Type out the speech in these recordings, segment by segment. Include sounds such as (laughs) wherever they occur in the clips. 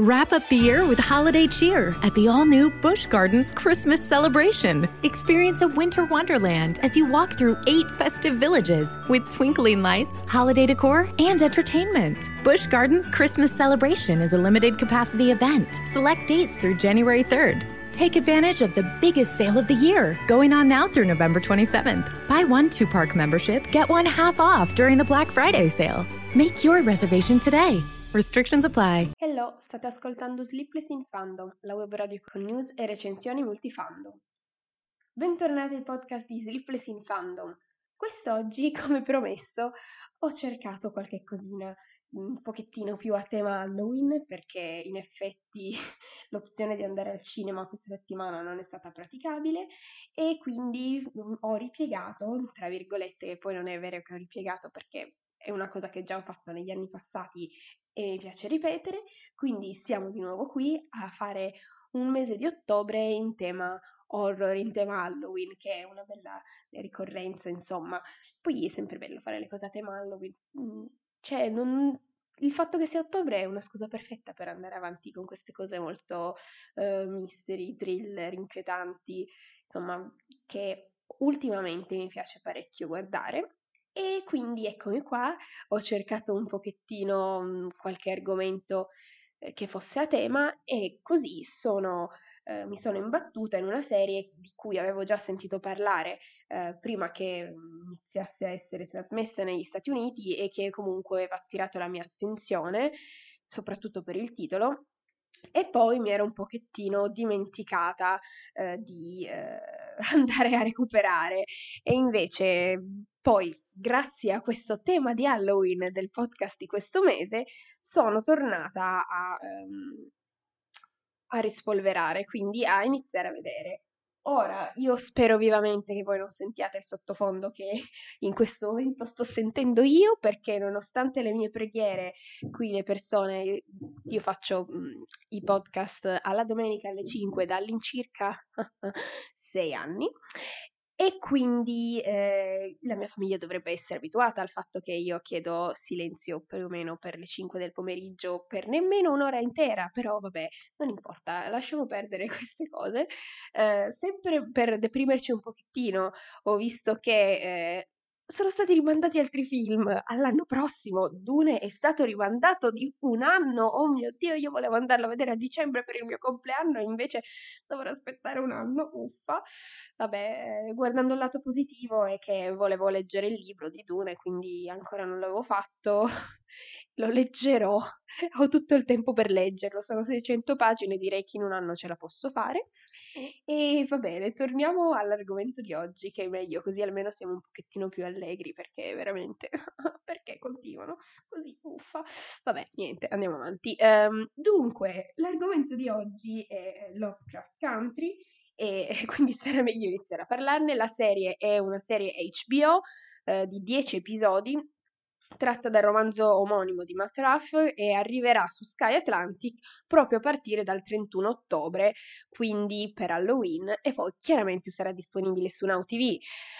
Wrap up the year with holiday cheer at the all new Busch Gardens Christmas celebration. Experience a winter wonderland as you walk through eight festive villages with twinkling lights, holiday decor, and entertainment. Busch Gardens Christmas celebration is a limited capacity event. Select dates through January 3rd. Take advantage of the biggest sale of the year, going on now through November 27th. Buy one two park membership, get one half off during the Black Friday sale. Make your reservation today. Restrictions apply. Hello, state ascoltando Sleepless in Fandom, la web radio con news e recensioni multifandom. Bentornati al podcast di Sleepless in Fandom. Quest'oggi, (laughs) come promesso, ho cercato qualche cosina un pochettino più a tema Halloween perché in effetti (laughs) l'opzione di andare al cinema questa settimana non è stata praticabile e quindi mm, ho ripiegato, tra virgolette, poi non è vero che ho ripiegato perché è una cosa che già ho fatto negli anni passati e mi piace ripetere, quindi siamo di nuovo qui a fare un mese di ottobre in tema horror, in tema Halloween, che è una bella ricorrenza, insomma. Poi è sempre bello fare le cose a tema Halloween. Mm, cioè, non, il fatto che sia ottobre è una scusa perfetta per andare avanti con queste cose molto uh, mystery, thriller, inquietanti, insomma, che ultimamente mi piace parecchio guardare. E quindi eccomi qua, ho cercato un pochettino mh, qualche argomento eh, che fosse a tema e così sono eh, mi sono imbattuta in una serie di cui avevo già sentito parlare eh, prima che mm, iniziasse a essere trasmessa negli Stati Uniti e che comunque aveva attirato la mia attenzione, soprattutto per il titolo. E poi mi ero un pochettino dimenticata eh, di eh, (laughs) andare a recuperare e invece poi grazie a questo tema di Halloween del podcast di questo mese sono tornata a, um, a rispolverare, quindi a iniziare a vedere. Ora, io spero vivamente che voi non sentiate il sottofondo che in questo momento sto sentendo io, perché nonostante le mie preghiere, qui le persone, io faccio mh, mm, i podcast alla domenica alle 5 da all'incirca 6 (laughs) anni e quindi eh, la mia famiglia dovrebbe essere abituata al fatto che io chiedo silenzio più o meno per le 5 del pomeriggio per nemmeno un'ora intera, però vabbè, non importa, lasciamo perdere (laughs) queste cose. Eh, sempre per deprimerci un pochettino, ho visto che eh, sono stati rimandati altri film all'anno prossimo. Dune è stato rimandato di un anno. Oh mio Dio, io volevo andarlo a vedere a dicembre per il mio compleanno e invece dovrò aspettare un anno. Uffa. Vabbè, guardando il lato positivo è che volevo leggere il libro di Dune, quindi ancora non l'avevo fatto. (laughs) Lo leggerò. Ho tutto il tempo per leggerlo. Sono 600 pagine, direi che in un anno ce la posso fare. E va bene, torniamo all'argomento di oggi, che è meglio, così almeno siamo un pochettino più allegri, perché veramente, (laughs) perché continuano così, uffa. Vabbè, niente, andiamo avanti. Um, dunque, l'argomento di oggi è Lovecraft Country, e (laughs) quindi sarà meglio iniziare a parlarne. La serie è una serie HBO eh, di 10 episodi tratta dal romanzo omonimo di Matt Ruff e arriverà su Sky Atlantic proprio a partire dal 31 ottobre, quindi per Halloween, e poi chiaramente sarà disponibile su Now TV.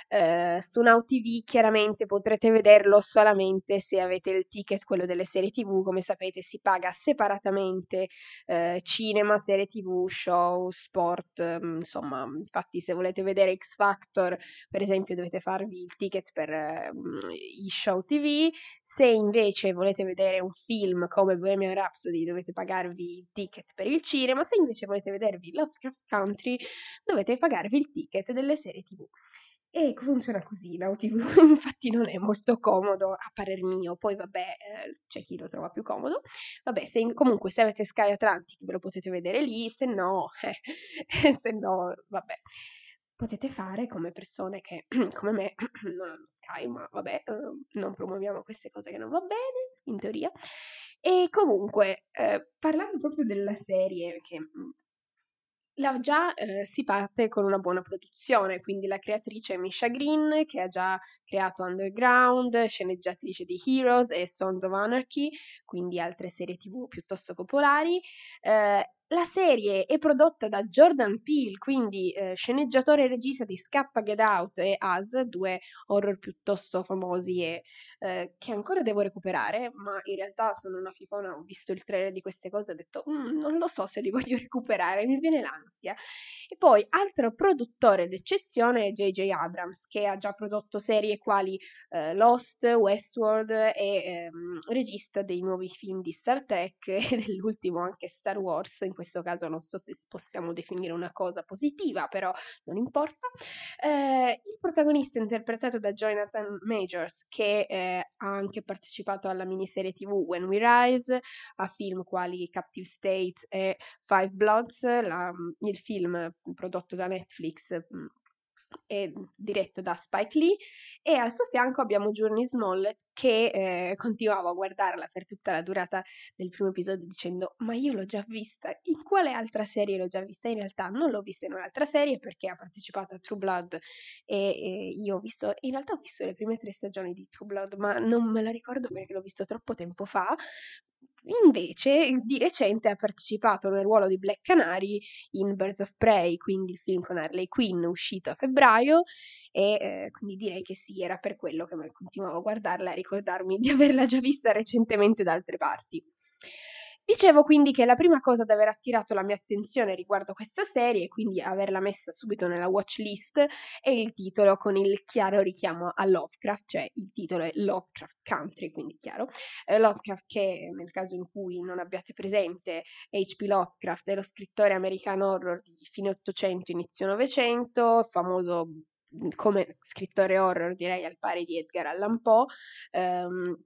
Uh, su Now TV chiaramente potrete vederlo solamente se avete il ticket, quello delle serie TV, come sapete si paga separatamente uh, cinema, serie TV, show, sport, um, insomma, infatti se volete vedere X Factor, per esempio, dovete farvi il ticket per um, i show TV se invece volete vedere un film come Bohemian Rhapsody dovete pagarvi il ticket per il cinema, se invece volete vedervi Lovecraft Country dovete pagarvi il ticket delle serie TV. E funziona così, Now TV (laughs) infatti non è molto comodo a parer mio, poi vabbè eh, c'è chi lo trova più comodo, vabbè se, comunque se avete Sky Atlantic ve lo potete vedere lì, se no, (laughs) eh, se no vabbè potete fare come persone che, (clears throat) come me, (clears throat) non hanno Sky, ma vabbè, eh, non promuoviamo queste cose che non va bene, in teoria. E comunque, eh, parlando proprio della serie, che mm, la, già eh, si parte con una buona produzione, quindi la creatrice Misha Green, che ha già creato Underground, sceneggiatrice di Heroes e Sons of Anarchy, quindi altre serie tv piuttosto popolari. Eh, la serie è prodotta da Jordan Peele, quindi eh, sceneggiatore e regista di Scappa Get Out e Us, due horror piuttosto famosi e eh, che ancora devo recuperare, ma in realtà sono una fifona, ho visto il trailer di queste cose e ho detto mm, non lo so se li (laughs) voglio recuperare, mi viene l'ansia. E poi altro produttore d'eccezione è J.J. Abrams, che ha già prodotto serie quali eh, Lost, Westworld e ehm, regista dei nuovi film di Star Trek (laughs) e dell'ultimo anche Star Wars, in questo caso non so se possiamo definire una cosa positiva, però non importa. Eh, il protagonista interpretato da Jonathan Majors, che eh, ha anche partecipato alla miniserie TV When We Rise, a film quali Captive State e Five Bloods, la, il film prodotto da Netflix mm, è diretto da Spike Lee e al suo fianco abbiamo Journey Smollett che eh, continuava a guardarla per tutta la durata del primo episodio dicendo ma io l'ho già vista, in quale altra serie l'ho già vista? In realtà non l'ho vista in un'altra serie perché ha partecipato a True Blood e, e io ho visto, in realtà ho visto le prime tre stagioni di True Blood ma non me la ricordo perché l'ho visto troppo tempo fa, Invece, di recente ha partecipato nel ruolo di Black Canary in Birds of Prey, quindi il film con Harley Quinn uscito a febbraio, e eh, quindi direi che sì, era per quello che continuavo a guardarla e a ricordarmi di (laughs) averla già vista recentemente da altre parti. Dicevo quindi che la prima cosa ad aver attirato la mia attenzione riguardo questa serie, e quindi averla messa subito nella watch list, è il titolo con il chiaro richiamo a Lovecraft, cioè il titolo è Lovecraft Country, quindi chiaro. Eh, Lovecraft che nel caso in cui non abbiate presente H.P. Lovecraft è lo scrittore americano horror di fine 800, inizio 900, famoso come scrittore horror direi al pari di Edgar Allan Poe. Um,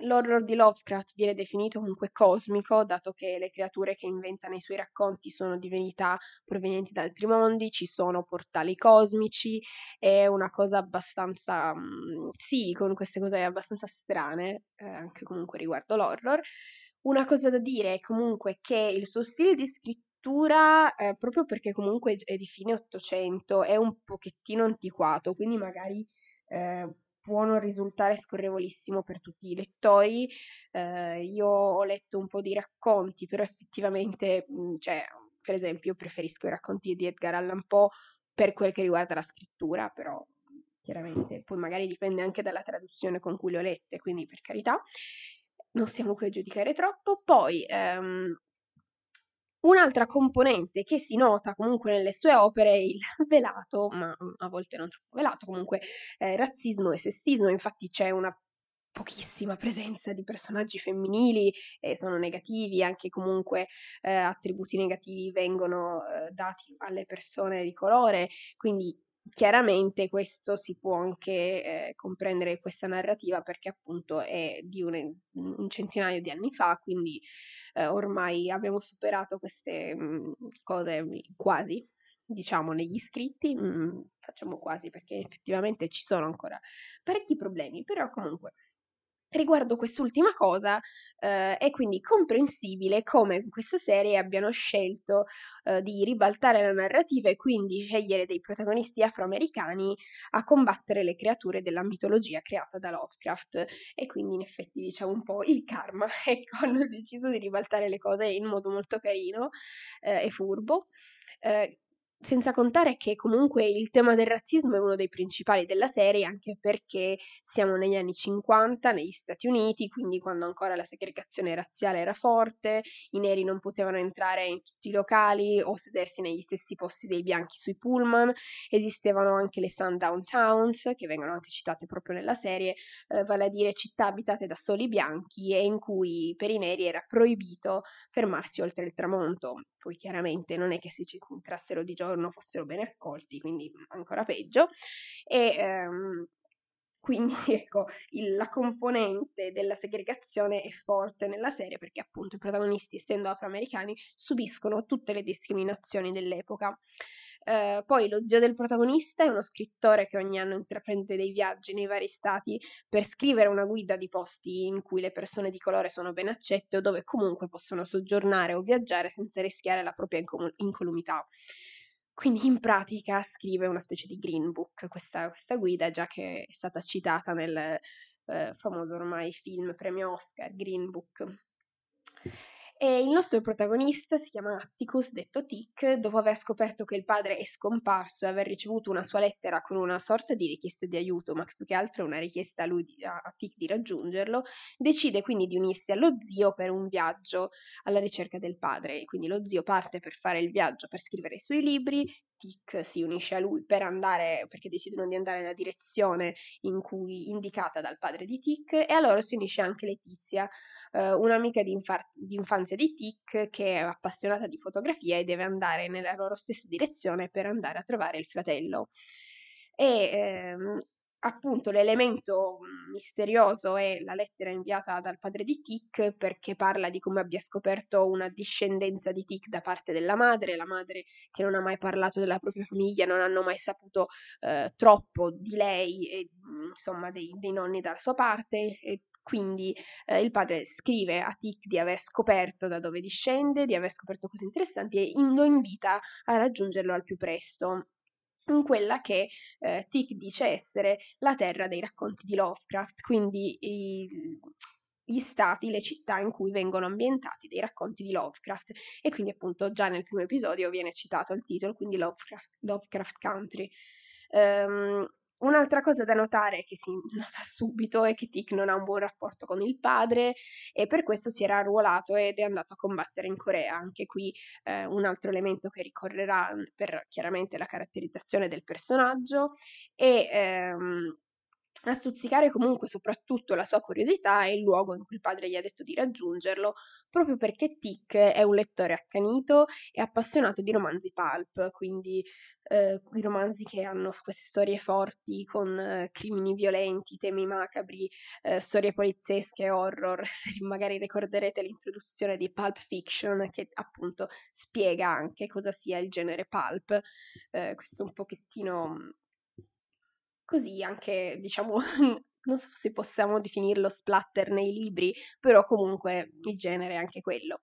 L'horror di Lovecraft viene definito comunque cosmico, dato che le creature che inventa nei suoi racconti sono divinità provenienti da altri mondi, ci sono portali cosmici, è una cosa abbastanza, mm, sì, con queste cose abbastanza strane, eh, anche comunque riguardo l'horror. Una cosa da dire è comunque che il suo stile di scrittura, eh, proprio perché comunque è di fine 800, è un pochettino antiquato, quindi magari... Eh, può non risultare scorrevolissimo per tutti i lettori. Eh, io ho letto un po' di racconti, però effettivamente, mh, cioè, per esempio, io preferisco i racconti di Edgar Allan Poe per quel che riguarda la scrittura, però chiaramente poi magari dipende anche dalla traduzione con cui le ho lette, quindi per carità, non stiamo qui a giudicare troppo. Poi, ehm, Un'altra componente che si nota comunque nelle sue opere è il (laughs) velato, ma a volte non troppo velato, comunque eh, razzismo e sessismo, infatti c'è una pochissima presenza di personaggi femminili e sono negativi, anche comunque eh, attributi negativi vengono eh, dati alle persone di colore, quindi chiaramente questo si può anche eh, comprendere questa narrativa perché appunto è di un, un centinaio di anni fa, quindi eh, ormai abbiamo superato queste mh, mm, cose quasi, diciamo, negli scritti, mh, mm, facciamo quasi perché effettivamente ci sono ancora parecchi problemi, però comunque Riguardo quest'ultima cosa, eh, è quindi comprensibile come in questa serie abbiano scelto eh, di ribaltare la narrativa e quindi scegliere dei protagonisti afroamericani a combattere le creature della mitologia creata da Lovecraft. E quindi in effetti diciamo un po' il karma. (laughs) Ecco, hanno deciso di ribaltare le cose in modo molto carino eh, e furbo. Eh, senza contare che comunque il tema del razzismo è uno dei principali della serie, anche perché siamo negli anni 50 negli Stati Uniti, quindi quando ancora la segregazione razziale era forte, i neri non potevano entrare in tutti i locali o sedersi negli stessi posti dei bianchi sui pullman, esistevano anche le sundown towns, che vengono anche citate proprio nella serie, eh, vale a dire città abitate da soli bianchi e in cui per i neri era proibito fermarsi oltre il tramonto. Poi chiaramente non è che se ci entrassero di giorno fossero ben accolti, quindi ancora peggio. E ehm, quindi (laughs) ecco, il, la componente della segregazione è forte nella serie perché appunto i protagonisti, essendo afroamericani, subiscono tutte le discriminazioni dell'epoca. Eh, poi lo zio del protagonista è uno scrittore che ogni anno intraprende dei viaggi nei vari stati per scrivere una guida di posti in cui le persone di colore sono ben accette o dove comunque possono soggiornare o viaggiare senza rischiare la propria incolumità. Quindi in pratica scrive una specie di green book questa, questa guida, già che è stata citata nel eh, famoso ormai film premio Oscar, Green Book. E il nostro protagonista si chiama Atticus, detto Tic, dopo aver scoperto che il padre è scomparso e aver ricevuto una sua lettera con una sorta di richiesta di aiuto, ma più che altro una richiesta a, lui a Tic di raggiungerlo, decide quindi di unirsi allo zio per un viaggio alla ricerca del padre. Quindi lo zio parte per fare il viaggio per scrivere i suoi libri, Tic si unisce a lui per andare, perché decidono di andare nella direzione in cui indicata dal padre di Tic, e a loro si unisce anche Letizia, eh, un'amica di, infar- di infanzia di Tic che è appassionata di fotografia e deve andare nella loro stessa direzione per andare a trovare il fratello. E ehm, appunto l'elemento mhmm, misterioso è la lettera inviata dal padre di Tic perché parla di come abbia scoperto una discendenza di Tic da parte della madre, la madre che non ha mai parlato della propria famiglia, non hanno mai saputo eh, troppo di lei e mhmm, insomma dei, dei nonni dalla sua parte e quindi eh, il padre scrive a Tic di aver scoperto da dove discende, di aver scoperto cose interessanti e lo invita a raggiungerlo al più presto in quella che eh, Tick dice essere la terra dei racconti di Lovecraft, quindi i, gli stati, le città in cui vengono ambientati dei racconti di Lovecraft e quindi appunto già nel primo episodio viene citato il titolo, quindi Lovecraft, Lovecraft Country. Um, Un'altra cosa da notare che si nota subito è che Tick non ha un buon rapporto con il padre e per questo si era arruolato ed è andato a combattere in Corea. Anche qui eh, un altro elemento che ricorrerà per chiaramente la caratterizzazione del personaggio e ehm, a stuzzicare comunque soprattutto la sua curiosità è il luogo in cui il padre gli ha detto di raggiungerlo, proprio perché Tick è un lettore accanito e appassionato di romanzi pulp, quindi eh, i romanzi che hanno queste storie forti con eh, crimini violenti, temi macabri, eh, storie poliziesche, horror. (laughs) Se magari ricorderete l'introduzione di Pulp Fiction che appunto spiega anche cosa sia il genere pulp, eh, questo un pochettino così anche, diciamo, (laughs) non so se possiamo definirlo splatter nei libri, però comunque il genere è anche quello.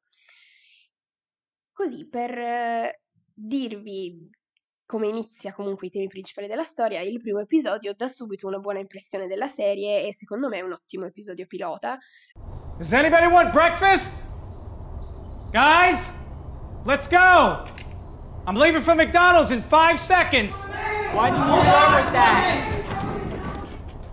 Così, per eh, dirvi come inizia comunque i temi principali della storia, il primo episodio dà subito una buona impressione della serie e secondo me è un ottimo episodio pilota. Does anybody want breakfast? Guys, let's go! I'm leaving for McDonald's in five seconds! Why didn't you start with that?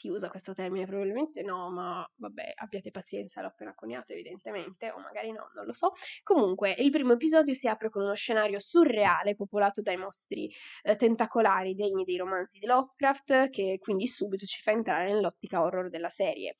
si usa questo termine? Probabilmente no, ma vabbè, abbiate pazienza, l'ho appena coniato evidentemente, o magari no, non lo so. Comunque, il primo episodio si apre con uno scenario surreale popolato dai mostri eh, tentacolari degni dei romanzi di Lovecraft, che quindi subito ci fa entrare nell'ottica horror della serie.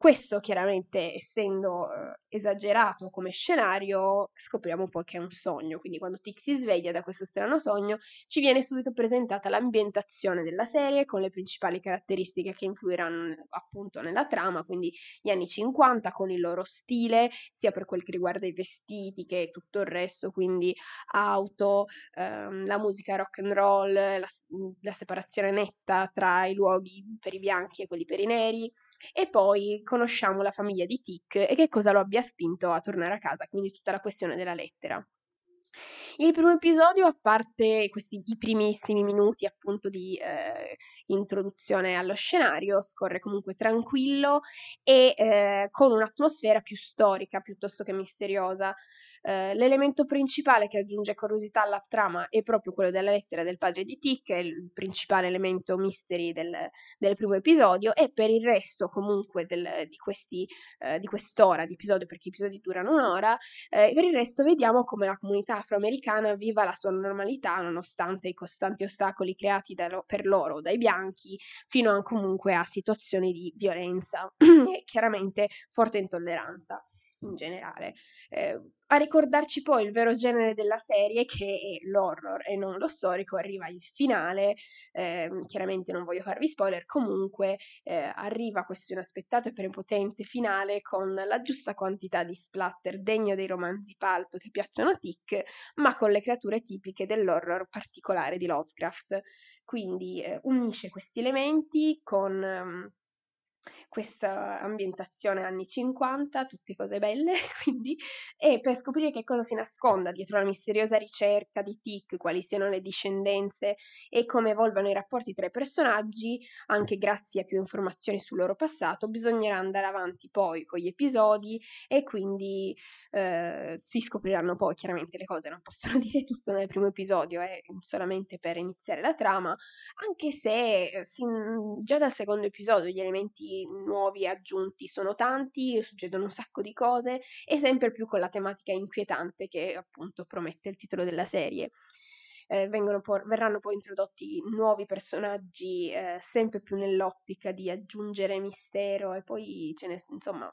Questo chiaramente essendo eh, esagerato come scenario scopriamo poi che è un sogno, quindi quando Tick si sveglia da questo strano sogno ci viene subito presentata l'ambientazione della serie con le principali caratteristiche che influiranno appunto nella trama, quindi gli anni 50 con il loro stile sia per quel che riguarda i vestiti che tutto il resto, quindi auto, ehm, la musica rock and roll, la, la separazione netta tra i luoghi per i bianchi e quelli per i neri e poi conosciamo la famiglia di Tick e che cosa lo abbia spinto a tornare a casa, quindi tutta la questione della lettera. Il primo episodio, a parte questi i primissimi minuti appunto di eh, introduzione allo scenario, scorre comunque tranquillo e eh, con un'atmosfera più storica piuttosto che misteriosa. Eh, l'elemento principale che aggiunge curiosità alla trama è proprio quello della lettera del padre di Tick, è il principale elemento mystery del, del primo episodio, e per il resto comunque del, di, questi, eh, di, quest'ora di episodio, perché i episodi durano un'ora, eh, per il resto vediamo come la comunità afroamericana viva la sua normalità nonostante i costanti ostacoli creati lo, per loro dai bianchi, fino a comunque a situazioni di violenza (clears throat) e chiaramente forte intolleranza. In generale. Eh, a ricordarci poi il vero genere della serie, che è l'horror e non lo storico, arriva il finale. Eh, chiaramente non voglio farvi spoiler, comunque eh, arriva questo inaspettato e prepotente finale con la giusta quantità di splatter degno dei romanzi pulp che piacciono a Tick, ma con le creature tipiche dell'horror particolare di Lovecraft. Quindi eh, unisce questi elementi con. Questa ambientazione anni 50, tutte cose belle, (laughs) quindi, e per scoprire che cosa si nasconda dietro la misteriosa ricerca di Tic, quali siano le discendenze e come evolvano i rapporti tra i personaggi, anche grazie a più informazioni sul loro passato, bisognerà andare avanti poi con gli episodi e quindi eh, si scopriranno poi chiaramente le cose, non possono (laughs) dire tutto nel primo episodio, è solamente per iniziare la trama, anche se eh, sin, già dal secondo episodio gli elementi nuovi aggiunti sono tanti, succedono un sacco di cose e sempre più con la tematica inquietante che appunto promette il titolo della serie. Eh, po- verranno poi introdotti nuovi personaggi eh, sempre più nell'ottica di aggiungere mistero e poi ce ne insomma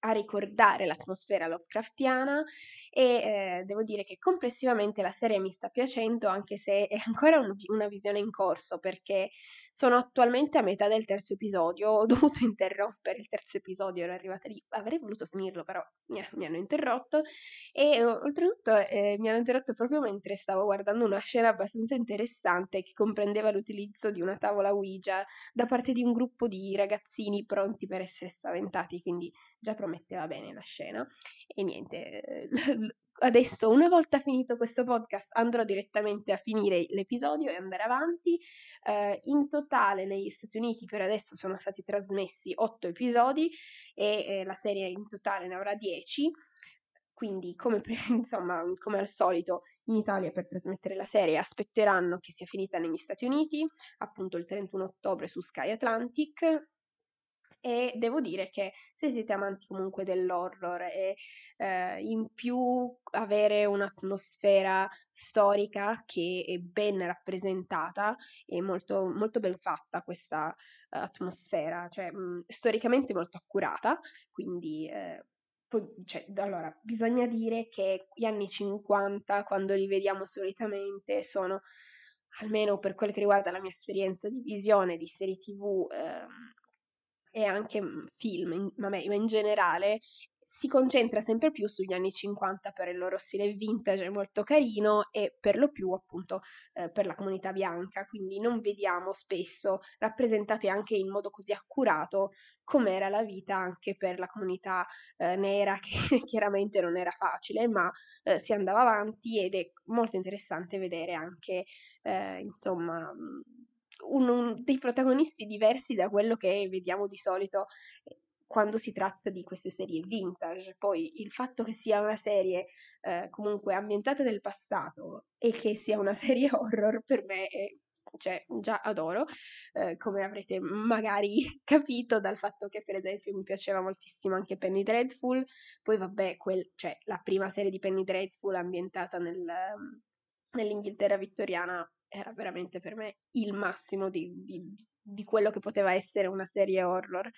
a ricordare l'atmosfera Lovecraftiana e eh, devo dire che complessivamente la serie mi sta piacendo anche se è (laughs) ancora un, una visione in corso perché sono attualmente a metà del terzo episodio, ho dovuto (laughs) interrompere il terzo episodio, ero arrivata lì, avrei voluto finirlo però eh, mi hanno interrotto. E oltretutto eh, mi hanno interrotto proprio mentre stavo guardando una scena abbastanza interessante che comprendeva l'utilizzo di una tavola Ouija da parte di un gruppo di ragazzini pronti per essere spaventati, quindi già promesso metteva bene la scena. E niente, (laughs) adesso una volta finito questo podcast andrò direttamente a finire l'episodio e andare avanti. Uh, in totale negli Stati Uniti per adesso sono stati trasmessi 8 episodi e eh, la serie in totale ne avrà 10. Quindi, come, (laughs) insomma, come al solito, in Italia per trasmettere la serie aspetteranno che sia finita negli Stati Uniti, appunto il 31 ottobre su Sky Atlantic, e devo dire che se siete amanti comunque dell'horror e eh, in più avere un'atmosfera storica che è ben rappresentata e molto, molto ben fatta questa atmosfera, cioè mh, storicamente molto accurata, quindi eh, cioè, allora, bisogna dire che gli anni 50, quando li vediamo solitamente, sono, almeno per quel che riguarda la mia esperienza di visione di serie tv, ehm, e anche mhmm, film, ma in generale, si concentra sempre più sugli anni 50 per il loro stile vintage molto carino e per lo più appunto eh, per la comunità bianca, quindi non vediamo spesso rappresentate anche in modo così accurato com'era la vita anche per la comunità eh, nera (laughs) che chiaramente non era facile, ma eh, si andava avanti ed è molto interessante vedere anche eh, insomma un, un, dei protagonisti diversi da quello che vediamo di solito eh, quando si tratta di queste serie vintage. Poi il fatto che sia una serie eh, comunque ambientata nel passato e che sia una (laughs) serie horror per me è cioè già adoro, eh, come avrete magari (laughs) capito dal fatto che per esempio mi piaceva moltissimo anche Penny Dreadful, poi vabbè, quel, cioè, la prima serie di Penny Dreadful ambientata nel, nell'Inghilterra vittoriana era veramente per me il massimo di, di, di quello che poteva essere una serie horror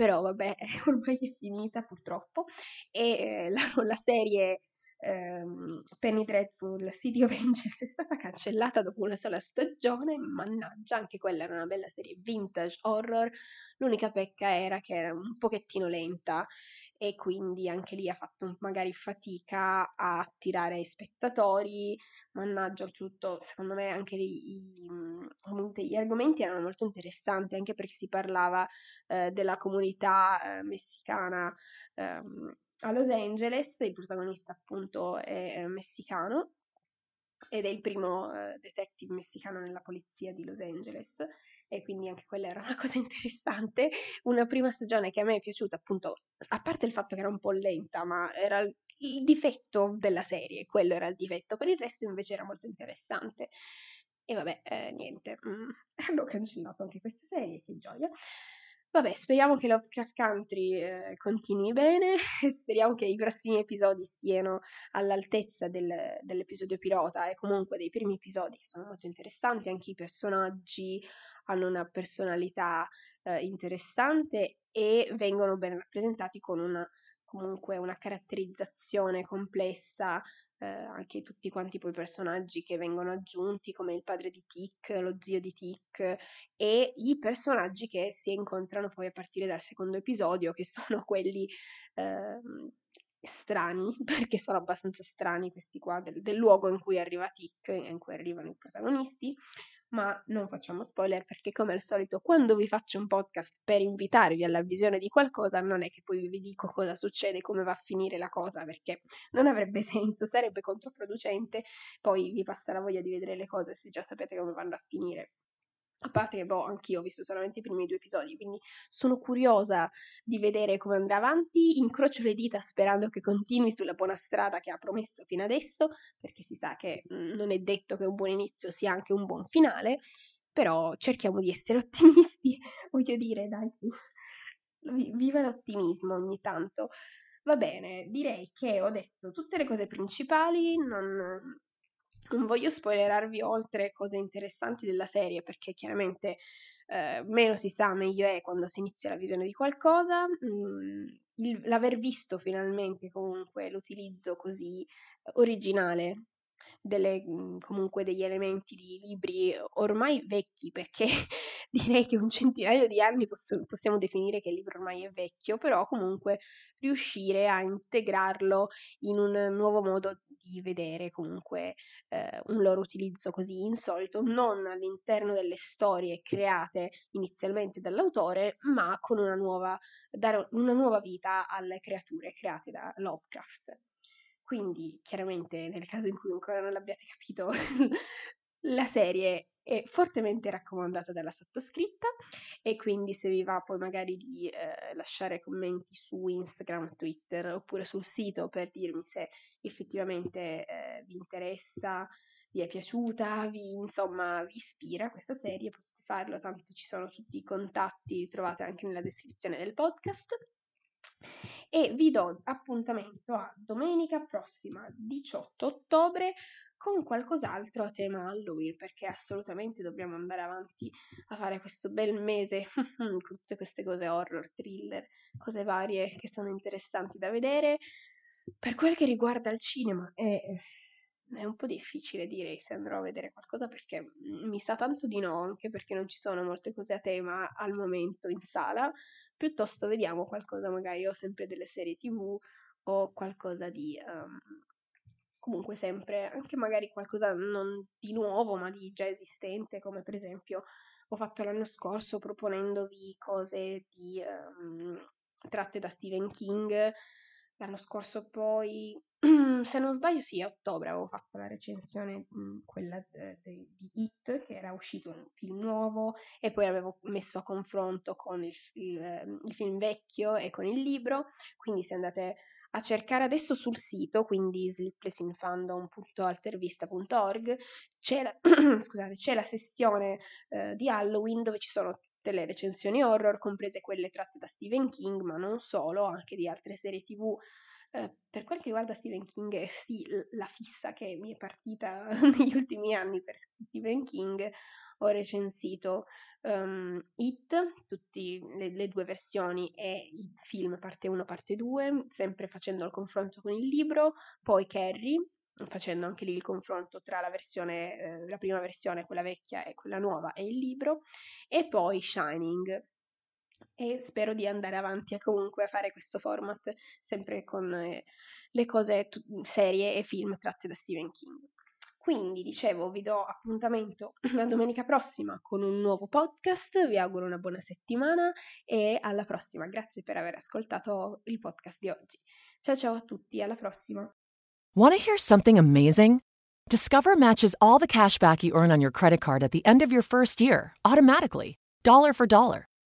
però vabbè, (laughs) ormai è finita purtroppo. E eh, la, (laughs) la, serie ehm, Penny Dreadful City of Angels è stata cancellata dopo una sola stagione, mannaggia, anche quella era una bella serie vintage horror. L'unica pecca era che era un pochettino lenta e quindi anche lì ha fatto magari fatica a attirare spettatori, mannaggia oltretutto secondo me anche i, i, gli argomenti erano molto interessanti anche perché si parlava eh, della comunità eh, messicana ehm, a Los Angeles, il protagonista appunto è, è messicano ed è il primo uh, detective messicano nella polizia di Los Angeles e quindi anche quella era una (laughs) cosa interessante, una prima stagione che a me è piaciuta appunto, a parte il fatto che era un po' lenta, ma era il difetto della serie, quello era il difetto, per il resto invece era molto interessante. E vabbè, eh, niente, mm, (laughs) hanno cancellato anche questa serie, che gioia. Vabbè, speriamo che Lovecraft Country eh, continui bene, (laughs) speriamo che i prossimi episodi siano all'altezza del, dell'episodio pilota e comunque dei primi episodi che sono molto interessanti, anche i personaggi hanno una personalità eh, interessante e vengono ben rappresentati con una comunque una caratterizzazione complessa, eh, anche tutti quanti poi i personaggi che vengono aggiunti, come il padre di Tic, lo zio di Tic, e i personaggi che si incontrano poi a partire dal secondo episodio, che (laughs) sono quelli eh, strani, (laughs) perché sono abbastanza strani questi qua, del, del luogo in cui arriva Tic, in cui arrivano i protagonisti, ma non facciamo spoiler perché come al solito quando vi faccio un podcast per invitarvi alla visione di qualcosa non è che poi vi dico cosa succede, come va a finire la cosa perché non avrebbe (laughs) senso, sarebbe controproducente, poi vi passa la voglia di vedere le cose se già sapete come vanno a finire. A parte che, boh, anch'io ho visto solamente i primi due episodi, quindi sono curiosa di vedere come andrà avanti. Incrocio le dita sperando che continui sulla buona strada che ha promesso fino adesso, perché si sa che mh, non è detto che un buon inizio sia anche un buon finale, però cerchiamo di essere (laughs) ottimisti, voglio dire, dai su. Viva l'ottimismo ogni tanto. Va bene, direi che ho detto tutte le cose principali, non, non voglio spoilerarvi oltre cose interessanti della serie perché chiaramente eh, meno si sa meglio è quando si inizia la visione di qualcosa. Mm, il, l'aver visto finalmente comunque l'utilizzo così originale delle, mhmm, comunque degli elementi di libri ormai vecchi, perché (laughs) (laughs) direi che un centinaio di anni posso, possiamo definire che il libro ormai è vecchio, però comunque riuscire a integrarlo in un nuovo modo di vedere comunque eh, un loro utilizzo così insolito, non all'interno delle storie create inizialmente dall'autore, ma con una nuova, dare una nuova vita alle creature create da Lovecraft. Quindi, chiaramente, nel caso in cui ancora non l'abbiate capito, (laughs) la serie è fortemente raccomandata dalla sottoscritta e quindi se vi va poi magari di eh, lasciare commenti su Instagram, Twitter oppure sul sito per dirmi se effettivamente eh, vi interessa, vi è piaciuta, vi, insomma vi ispira questa serie, potete farlo, tanto ci sono tutti i contatti, li trovate anche nella descrizione del podcast. E vi do appuntamento a domenica prossima 18 ottobre con qualcos'altro a tema Halloween perché assolutamente dobbiamo andare avanti a fare questo bel mese (laughs) con tutte queste cose horror, thriller, cose varie che sono interessanti da vedere. Per quel che riguarda il cinema è, è un po' difficile direi se andrò a vedere qualcosa perché mi sa tanto di no, anche perché non ci sono molte cose a tema al momento in sala, piuttosto vediamo qualcosa magari o sempre delle serie tv o qualcosa di um, comunque sempre anche magari qualcosa non di nuovo ma di già esistente come per esempio ho fatto l'anno scorso proponendovi cose di um, tratte da Stephen King. L'anno scorso poi (clears throat) se non sbaglio sì, a ottobre avevo fatto la recensione, mh, quella di It, che era uscito un film nuovo, e poi avevo messo a confronto con il, il, ehm, il film vecchio e con il libro, quindi se andate a cercare adesso sul sito, quindi sleeplessinfandom.altervista.org, c'è la, (clears throat) scusate, c'è la sessione eh, di Halloween dove ci sono tutte le recensioni horror, comprese quelle tratte da Stephen King, ma non solo, anche di altre serie tv eh, per quel che riguarda Stephen King, eh, sì, la fissa che mi è partita (laughs) negli ultimi anni per Stephen King, ho recensito um, It, tutte le, le, due versioni e il film parte 1, parte 2, sempre facendo il confronto con il libro, poi Carrie, facendo anche lì il confronto tra la versione, eh, la prima versione, quella vecchia e quella nuova e il libro, e poi Shining, e spero di andare avanti a comunque a fare questo format sempre con eh, le cose t- serie e film tratte da Stephen King. Quindi, dicevo, vi do appuntamento (clears throat) la domenica prossima con un nuovo podcast, vi auguro una buona settimana e alla prossima. Grazie per aver ascoltato il podcast di oggi. Ciao ciao a tutti, alla prossima. Want to hear something amazing? Discover matches all the cash back you earn on your credit card at the end of your first year, automatically, dollar for dollar